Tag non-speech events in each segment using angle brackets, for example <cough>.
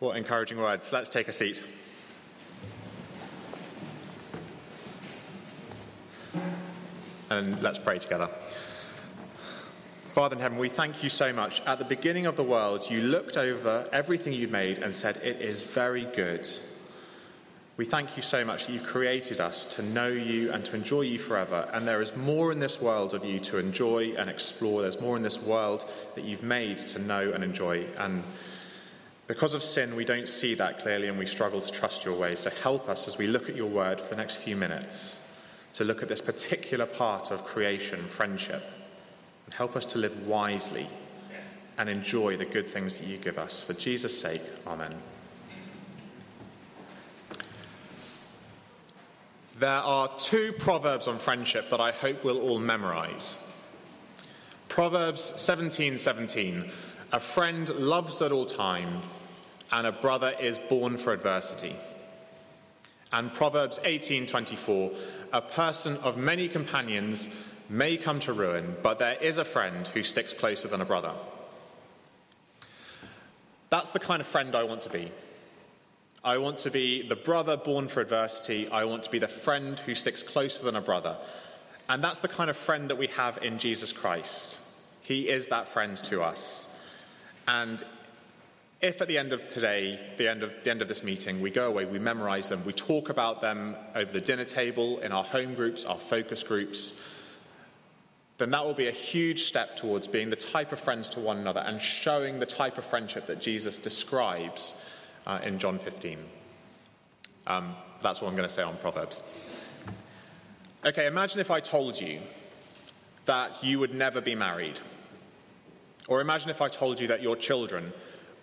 What encouraging words. Let's take a seat. And let's pray together. Father in heaven, we thank you so much. At the beginning of the world, you looked over everything you made and said, It is very good. We thank you so much that you've created us to know you and to enjoy you forever. And there is more in this world of you to enjoy and explore. There's more in this world that you've made to know and enjoy. And because of sin, we don't see that clearly and we struggle to trust your ways. So help us as we look at your word for the next few minutes to look at this particular part of creation, friendship, and help us to live wisely and enjoy the good things that you give us. For Jesus' sake, Amen. There are two proverbs on friendship that I hope we'll all memorize. Proverbs 17:17, 17, 17, a friend loves at all time, and a brother is born for adversity. And Proverbs 18:24, a person of many companions may come to ruin, but there is a friend who sticks closer than a brother. That's the kind of friend I want to be. I want to be the brother born for adversity. I want to be the friend who sticks closer than a brother. And that's the kind of friend that we have in Jesus Christ. He is that friend to us. And if at the end of today, the end of, the end of this meeting, we go away, we memorize them, we talk about them over the dinner table, in our home groups, our focus groups, then that will be a huge step towards being the type of friends to one another and showing the type of friendship that Jesus describes uh, in John 15. Um, that's what I'm going to say on Proverbs. Okay, imagine if I told you that you would never be married. Or imagine if I told you that your children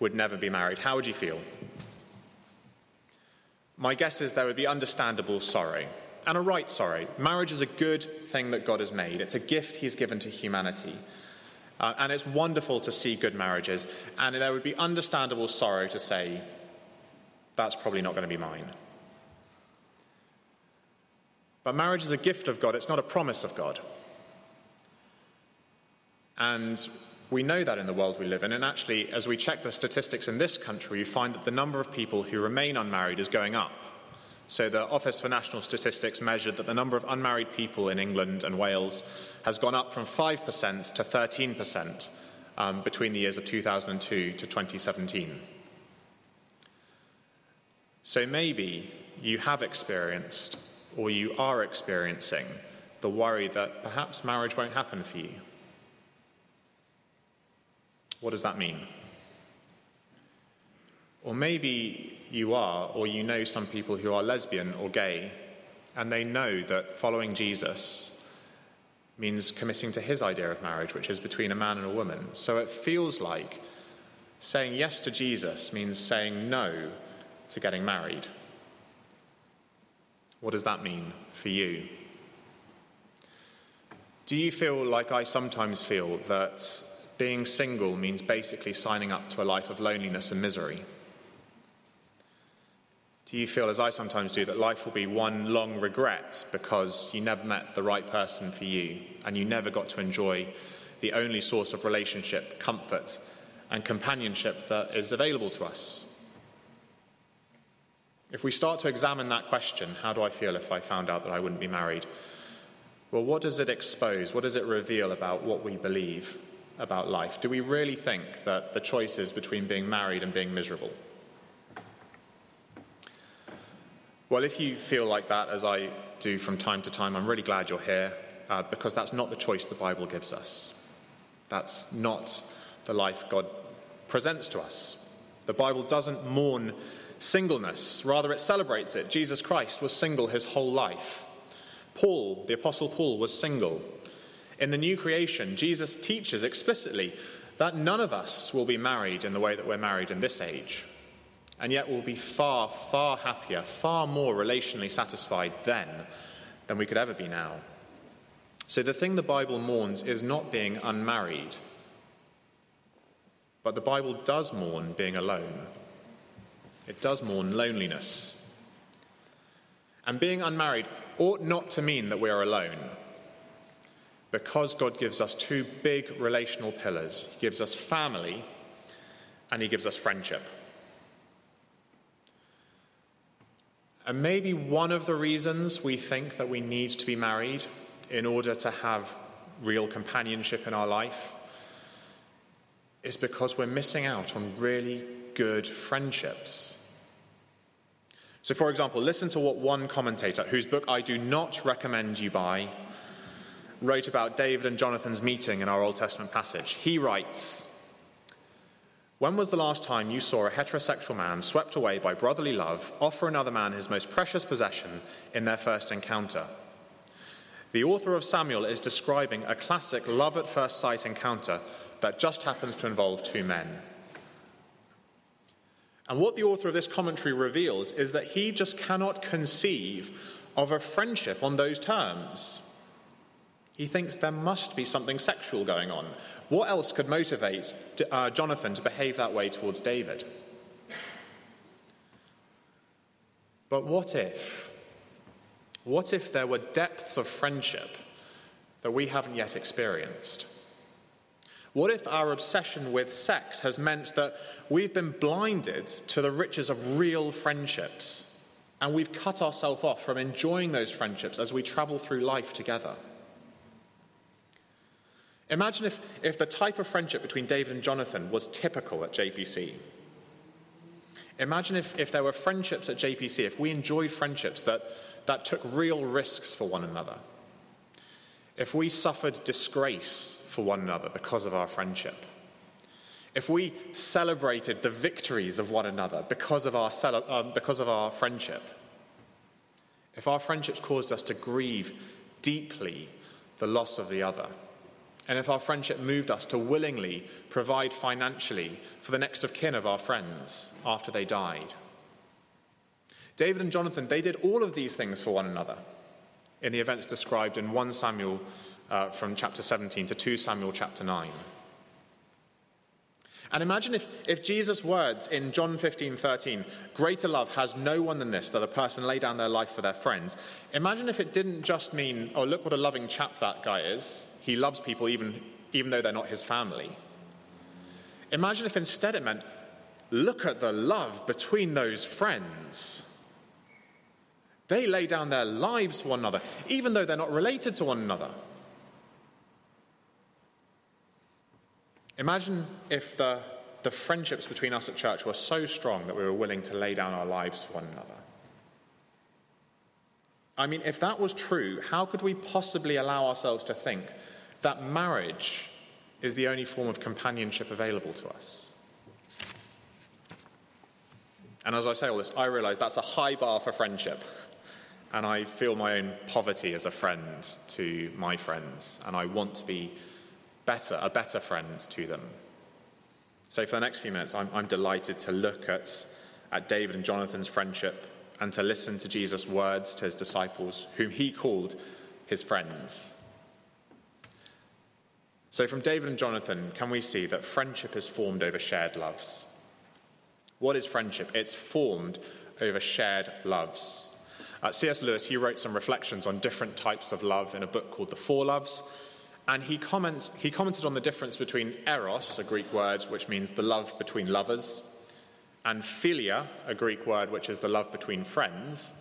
would never be married, how would you feel? My guess is there would be understandable sorrow, and a right sorrow. Marriage is a good thing that God has made, it's a gift He's given to humanity. Uh, and it's wonderful to see good marriages, and there would be understandable sorrow to say, that's probably not going to be mine. But marriage is a gift of God, it's not a promise of God. And we know that in the world we live in, and actually, as we check the statistics in this country, we find that the number of people who remain unmarried is going up. So, the Office for National Statistics measured that the number of unmarried people in England and Wales has gone up from 5% to 13% um, between the years of 2002 to 2017. So, maybe you have experienced or you are experiencing the worry that perhaps marriage won't happen for you what does that mean? Or maybe you are, or you know some people who are lesbian or gay, and they know that following Jesus means committing to his idea of marriage, which is between a man and a woman. So it feels like saying yes to Jesus means saying no to getting married. What does that mean for you? Do you feel like I sometimes feel that being single means basically signing up to a life of loneliness and misery. Do you feel, as I sometimes do, that life will be one long regret because you never met the right person for you and you never got to enjoy the only source of relationship, comfort, and companionship that is available to us? If we start to examine that question, how do I feel if I found out that I wouldn't be married? Well, what does it expose? What does it reveal about what we believe about life? Do we really think that the choice is between being married and being miserable? Well, if you feel like that, as I do from time to time, I'm really glad you're here uh, because that's not the choice the Bible gives us. That's not the life God presents to us. The Bible doesn't mourn singleness, rather, it celebrates it. Jesus Christ was single his whole life. Paul, the Apostle Paul, was single in the new creation, Jesus teaches explicitly that none of us will be married in the way that we're married in this age. And yet we'll be far, far happier, far more relationally satisfied then than we could ever be now. So the thing the Bible mourns is not being unmarried, but the Bible does mourn being alone. It does mourn loneliness. And being unmarried ought not to mean that we are alone because God gives us two big relational pillars He gives us family and He gives us friendship. And maybe one of the reasons we think that we need to be married in order to have real companionship in our life is because we're missing out on really good friendships. So, for example, listen to what one commentator, whose book I do not recommend you buy, wrote about David and Jonathan's meeting in our Old Testament passage. He writes When was the last time you saw a heterosexual man swept away by brotherly love offer another man his most precious possession in their first encounter? The author of Samuel is describing a classic love at first sight encounter that just happens to involve two men. And what the author of this commentary reveals is that he just cannot conceive of a friendship on those terms. He thinks there must be something sexual going on. What else could motivate uh, Jonathan to behave that way towards David? But what if? What if there were depths of friendship that we haven't yet experienced? What if our obsession with sex has meant that we've been blinded to the riches of real friendships and we've cut ourselves off from enjoying those friendships as we travel through life together? Imagine if, if the type of friendship between David and Jonathan was typical at JPC. Imagine if, if there were friendships at JPC, if we enjoyed friendships that, that took real risks for one another. If we suffered disgrace for one another because of our friendship. If we celebrated the victories of one another because of our, um, because of our friendship. If our friendships caused us to grieve deeply the loss of the other and if our friendship moved us to willingly provide financially for the next of kin of our friends after they died. David and Jonathan, they did all of these things for one another in the events described in 1 Samuel uh, from chapter 17 to 2 Samuel chapter 9. And imagine if, if Jesus' words in John 15 13, greater love has no one than this, that a person lay down their life for their friends. Imagine if it didn't just mean, oh, look what a loving chap that guy is. He loves people even, even though they're not his family. Imagine if instead it meant, look at the love between those friends. They lay down their lives for one another, even though they're not related to one another. Imagine if the, the friendships between us at church were so strong that we were willing to lay down our lives for one another. I mean, if that was true, how could we possibly allow ourselves to think that marriage is the only form of companionship available to us? And as I say all this, I realize that's a high bar for friendship. And I feel my own poverty as a friend to my friends. And I want to be better, a better friend to them. So, for the next few minutes, I'm, I'm delighted to look at, at David and Jonathan's friendship and to listen to Jesus' words to his disciples, whom he called his friends. So, from David and Jonathan, can we see that friendship is formed over shared loves? What is friendship? It's formed over shared loves. Uh, C.S. Lewis, he wrote some reflections on different types of love in a book called The Four Loves. And he, comments, he commented on the difference between eros, a Greek word which means the love between lovers, and philia, a Greek word which is the love between friends.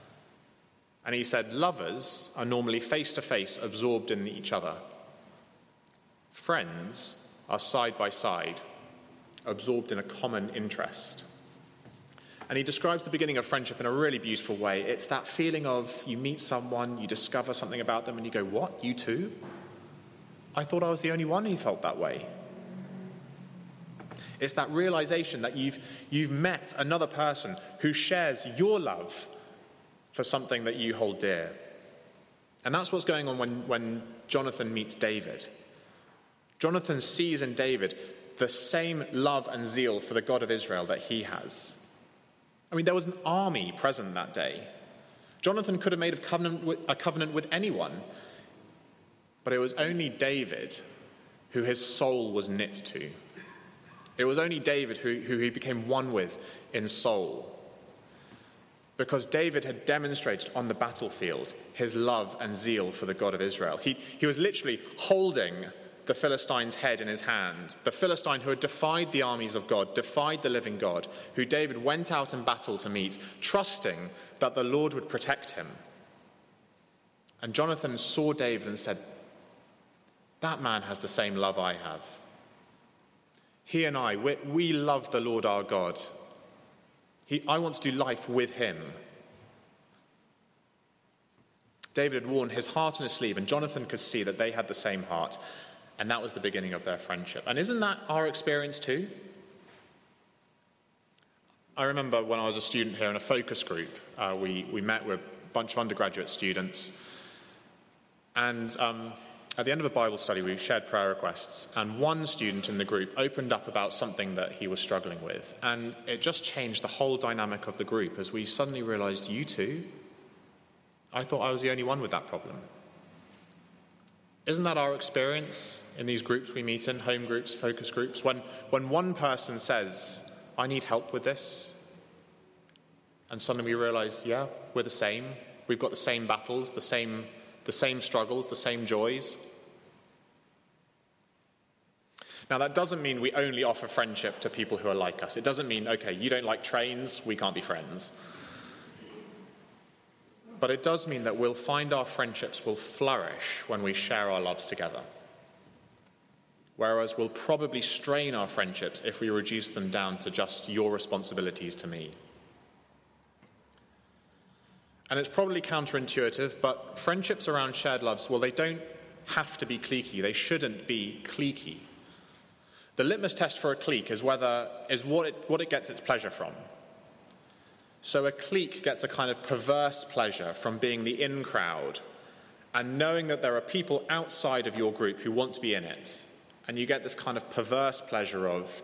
And he said, Lovers are normally face to face, absorbed in each other. Friends are side by side, absorbed in a common interest. And he describes the beginning of friendship in a really beautiful way. It's that feeling of you meet someone, you discover something about them, and you go, What? You too? I thought I was the only one who felt that way. It's that realization that you've, you've met another person who shares your love for something that you hold dear. And that's what's going on when, when Jonathan meets David. Jonathan sees in David the same love and zeal for the God of Israel that he has. I mean, there was an army present that day. Jonathan could have made a covenant with, a covenant with anyone, but it was only David who his soul was knit to. It was only David who, who he became one with in soul. Because David had demonstrated on the battlefield his love and zeal for the God of Israel. He, he was literally holding the Philistine's head in his hand, the Philistine who had defied the armies of God, defied the living God, who David went out in battle to meet, trusting that the Lord would protect him. And Jonathan saw David and said, That man has the same love I have. He and I, we, love the Lord our God. He, I want to do life with him. David had worn his heart on his sleeve, and Jonathan could see that they had the same heart. And that was the beginning of their friendship. And isn't that our experience too? I remember when I was a student here in a focus group, uh, we, we met with a bunch of undergraduate students. And um, at the end of a Bible study, we shared prayer requests. And one student in the group opened up about something that he was struggling with. And it just changed the whole dynamic of the group as we suddenly realized, you too? I thought I was the only one with that problem. Isn't that our experience in these groups we meet in, home groups, focus groups? When, when one person says, I need help with this, and suddenly we realize, yeah, we're the same. We've got the same battles, the same, the same struggles, the same joys. Now, that doesn't mean we only offer friendship to people who are like us. It doesn't mean, okay, you don't like trains, we can't be friends. But it does mean that we'll find our friendships will flourish when we share our loves together. Whereas we'll probably strain our friendships if we reduce them down to just your responsibilities to me. And it's probably counterintuitive, but friendships around shared loves, well, they don't have to be cliquey. They shouldn't be cliquey. The litmus test for a clique is whether is what it, what it gets its pleasure from. So a clique gets a kind of perverse pleasure from being the in crowd and knowing that there are people outside of your group who want to be in it. And you get this kind of perverse pleasure of,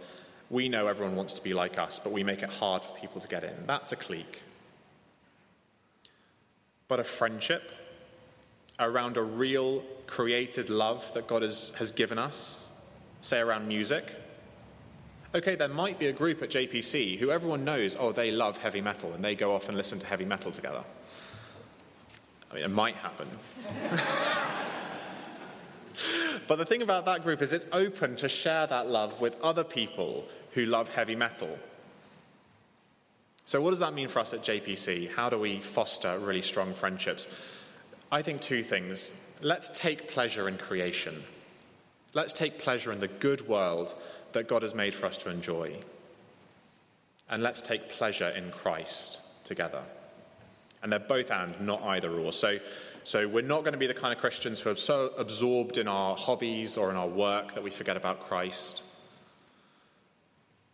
we know everyone wants to be like us, but we make it hard for people to get in. That's a clique. But a friendship around a real created love that God has, has given us, say around music, okay, there might be a group at JPC who everyone knows, oh, they love heavy metal, and they go off and listen to heavy metal together. I mean, it might happen. <laughs> but the thing about that group is it's open to share that love with other people who love heavy metal. So, what does that mean for us at JPC? How do we foster really strong friendships? I think two things. Let's take pleasure in creation. Let's take pleasure in the good world that God has made for us to enjoy. And let's take pleasure in Christ together. And they're both and, not either or. So, so we're not going to be the kind of Christians who are so absorbed in our hobbies or in our work that we forget about Christ.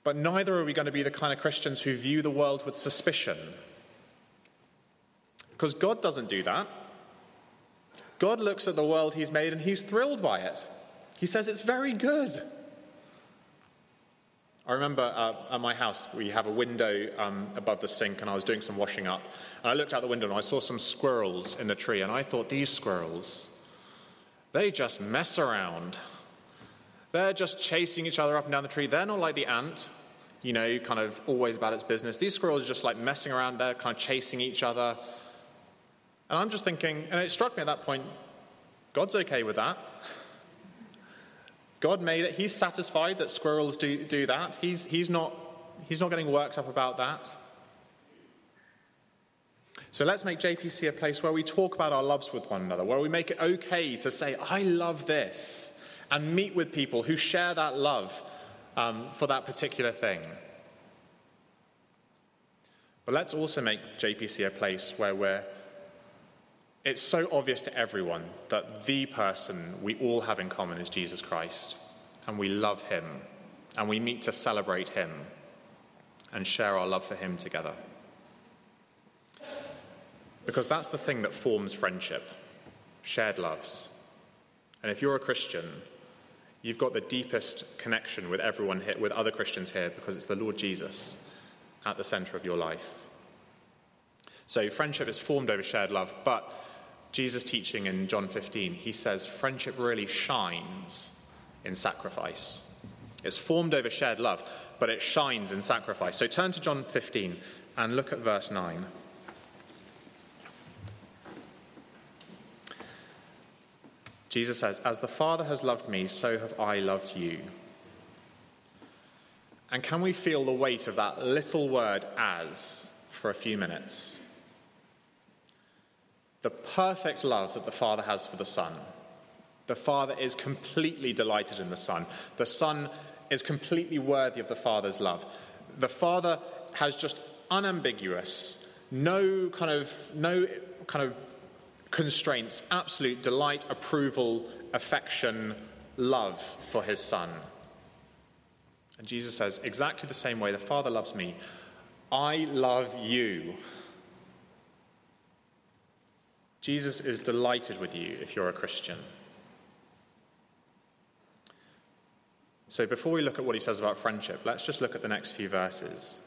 But neither are we going to be the kind of Christians who view the world with suspicion. Because God doesn't do that. God looks at the world He's made and He's thrilled by it. He says it's very good. I remember uh, at my house, we have a window um, above the sink, and I was doing some washing up. And I looked out the window and I saw some squirrels in the tree, and I thought, these squirrels, they just mess around. They're just chasing each other up and down the tree. They're not like the ant, you know, kind of always about its business. These squirrels are just like messing around, they're kind of chasing each other. And I'm just thinking, and it struck me at that point, God's okay with that. God made it. He's satisfied that squirrels do, do that. He's, he's, not, he's not getting worked up about that. So let's make JPC a place where we talk about our loves with one another, where we make it okay to say, I love this, and meet with people who share that love um, for that particular thing. But let's also make JPC a place where we're it's so obvious to everyone that the person we all have in common is Jesus Christ, and we love him, and we meet to celebrate him and share our love for him together. Because that's the thing that forms friendship shared loves. And if you're a Christian, you've got the deepest connection with everyone here, with other Christians here, because it's the Lord Jesus at the center of your life. So friendship is formed over shared love, but Jesus' teaching in John 15, he says friendship really shines in sacrifice. It's formed over shared love, but it shines in sacrifice. So turn to John 15 and look at verse 9. Jesus says, As the Father has loved me, so have I loved you. And can we feel the weight of that little word as for a few minutes? The perfect love that the Father has for the Son. The Father is completely delighted in the Son. The Son is completely worthy of the Father's love. The Father has just unambiguous, no kind of, no kind of constraints, absolute delight, approval, affection, love for his Son. And Jesus says, exactly the same way the Father loves me, I love you. Jesus is delighted with you if you're a Christian. So, before we look at what he says about friendship, let's just look at the next few verses.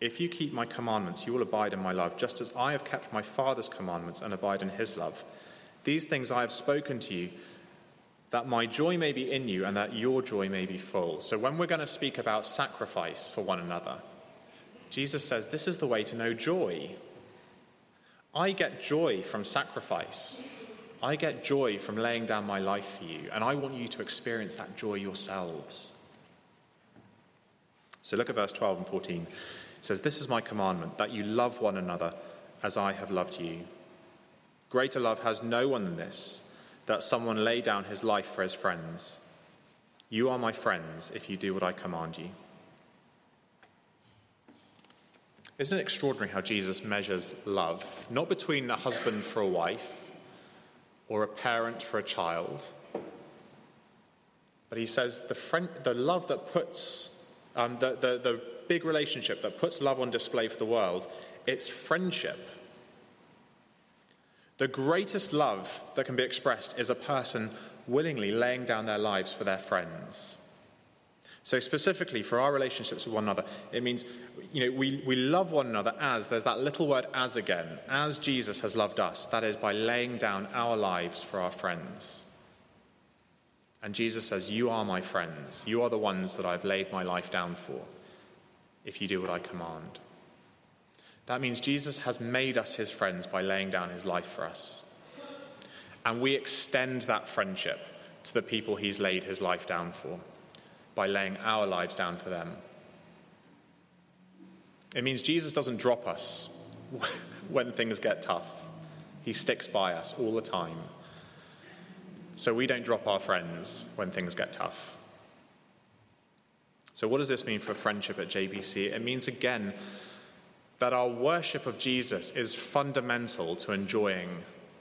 If you keep my commandments, you will abide in my love, just as I have kept my Father's commandments and abide in his love. These things I have spoken to you, that my joy may be in you and that your joy may be full. So, when we're going to speak about sacrifice for one another, Jesus says this is the way to know joy. I get joy from sacrifice. I get joy from laying down my life for you, and I want you to experience that joy yourselves. So look at verse 12 and 14. It says, This is my commandment, that you love one another as I have loved you. Greater love has no one than this, that someone lay down his life for his friends. You are my friends if you do what I command you. Isn't it extraordinary how Jesus measures love? Not between a husband for a wife or a parent for a child, but he says the, friend, the love that puts, um, the, the, the big relationship that puts love on display for the world, it's friendship. The greatest love that can be expressed is a person willingly laying down their lives for their friends. So, specifically for our relationships with one another, it means you know, we, we love one another as, there's that little word as again, as Jesus has loved us. That is by laying down our lives for our friends. And Jesus says, You are my friends. You are the ones that I've laid my life down for, if you do what I command. That means Jesus has made us his friends by laying down his life for us. And we extend that friendship to the people he's laid his life down for by laying our lives down for them. It means Jesus doesn't drop us <laughs> when things get tough, He sticks by us all the time. So we don't drop our friends when things get tough. So, what does this mean for friendship at JPC? It means, again, that our worship of Jesus is fundamental to enjoying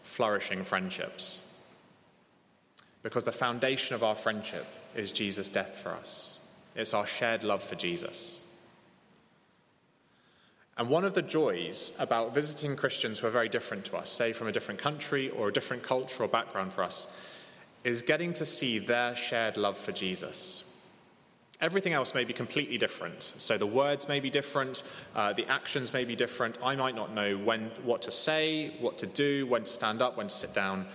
flourishing friendships. Because the foundation of our friendship is Jesus' death for us, it's our shared love for Jesus. And one of the joys about visiting Christians who are very different to us, say from a different country or a different cultural background for us, is getting to see their shared love for Jesus. Everything else may be completely different. So the words may be different, uh, the actions may be different. I might not know when, what to say, what to do, when to stand up, when to sit down.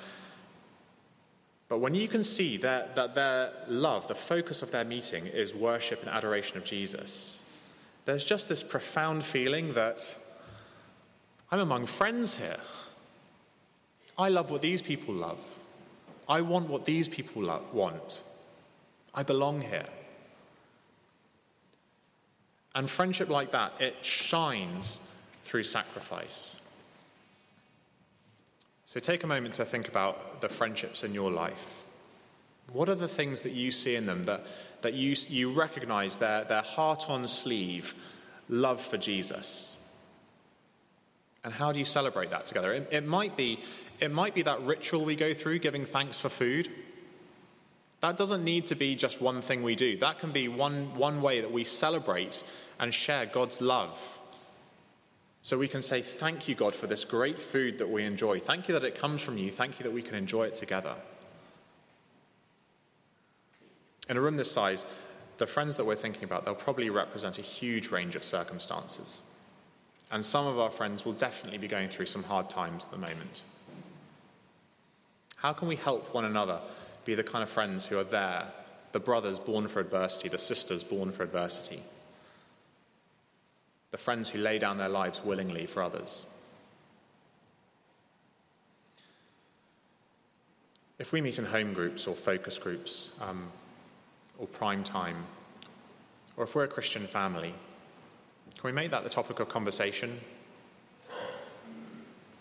But when you can see that, that their love, the focus of their meeting, is worship and adoration of Jesus, there's just this profound feeling that I'm among friends here. I love what these people love. I want what these people love, want. I belong here. And friendship like that, it shines through sacrifice. So take a moment to think about the friendships in your life. What are the things that you see in them that, that you, you recognize their, their heart on sleeve love for Jesus? And how do you celebrate that together? It, it, might be, it might be that ritual we go through, giving thanks for food. That doesn't need to be just one thing we do. That can be one, one way that we celebrate and share God's love so we can say, Thank you, God, for this great food that we enjoy. Thank you that it comes from you. Thank you that we can enjoy it together. In a room this size, the friends that we're thinking about, they'll probably represent a huge range of circumstances. And some of our friends will definitely be going through some hard times at the moment. How can we help one another be the kind of friends who are there, the brothers born for adversity, the sisters born for adversity? The friends who lay down their lives willingly for others. If we meet in home groups or focus groups um, or prime time, or if we're a Christian family, can we make that the topic of conversation?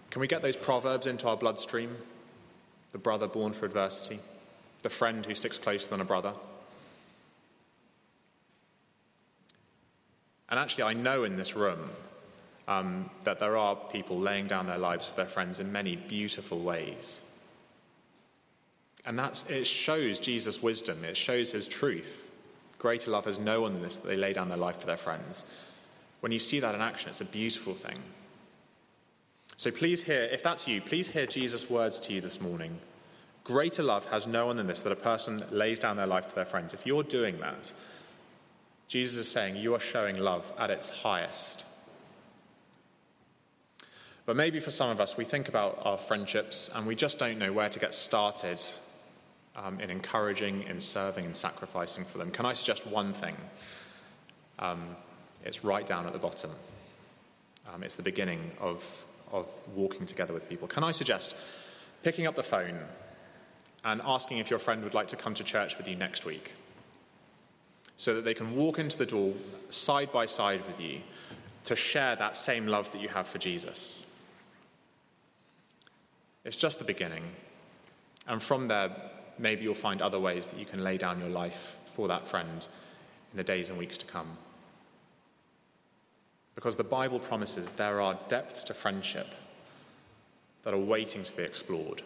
Can we get those proverbs into our bloodstream? The brother born for adversity, the friend who sticks closer than a brother. And actually, I know in this room um, that there are people laying down their lives for their friends in many beautiful ways. And that's, it shows Jesus' wisdom, it shows his truth. Greater love has no one than this, that they lay down their life for their friends. When you see that in action, it's a beautiful thing. So please hear, if that's you, please hear Jesus' words to you this morning. Greater love has no one than this, that a person lays down their life for their friends. If you're doing that, Jesus is saying you are showing love at its highest. But maybe for some of us, we think about our friendships and we just don't know where to get started um, in encouraging, in serving, and sacrificing for them. Can I suggest one thing? Um, it's right down at the bottom. Um, it's the beginning of of walking together with people. Can I suggest picking up the phone and asking if your friend would like to come to church with you next week? So that they can walk into the door side by side with you to share that same love that you have for Jesus. It's just the beginning. And from there, maybe you'll find other ways that you can lay down your life for that friend in the days and weeks to come. Because the Bible promises there are depths to friendship that are waiting to be explored.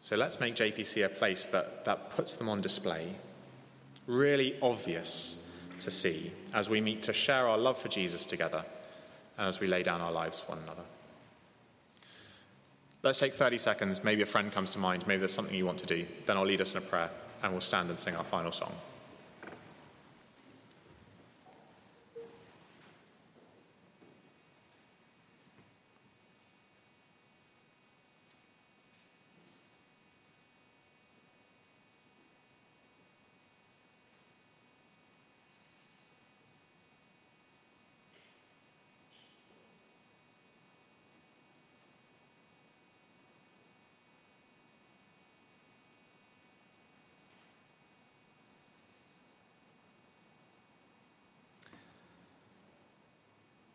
So let's make JPC a place that, that puts them on display, really obvious to see as we meet to share our love for Jesus together and as we lay down our lives for one another. Let's take 30 seconds. Maybe a friend comes to mind. Maybe there's something you want to do. Then I'll lead us in a prayer and we'll stand and sing our final song.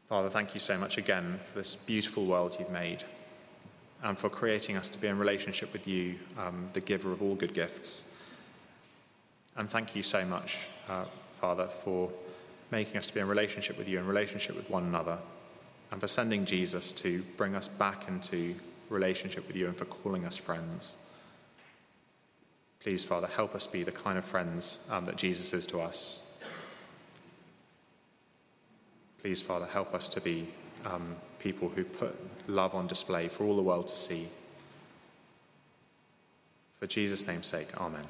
Father, thank you so much again for this beautiful world you've made and for creating us to be in relationship with you, um, the giver of all good gifts. And thank you so much, uh, Father, for making us to be in relationship with you, in relationship with one another, and for sending Jesus to bring us back into relationship with you and for calling us friends. Please, Father, help us be the kind of friends um, that Jesus is to us Please, Father, help us to be um, people who put love on display for all the world to see. For Jesus' name's sake, Amen.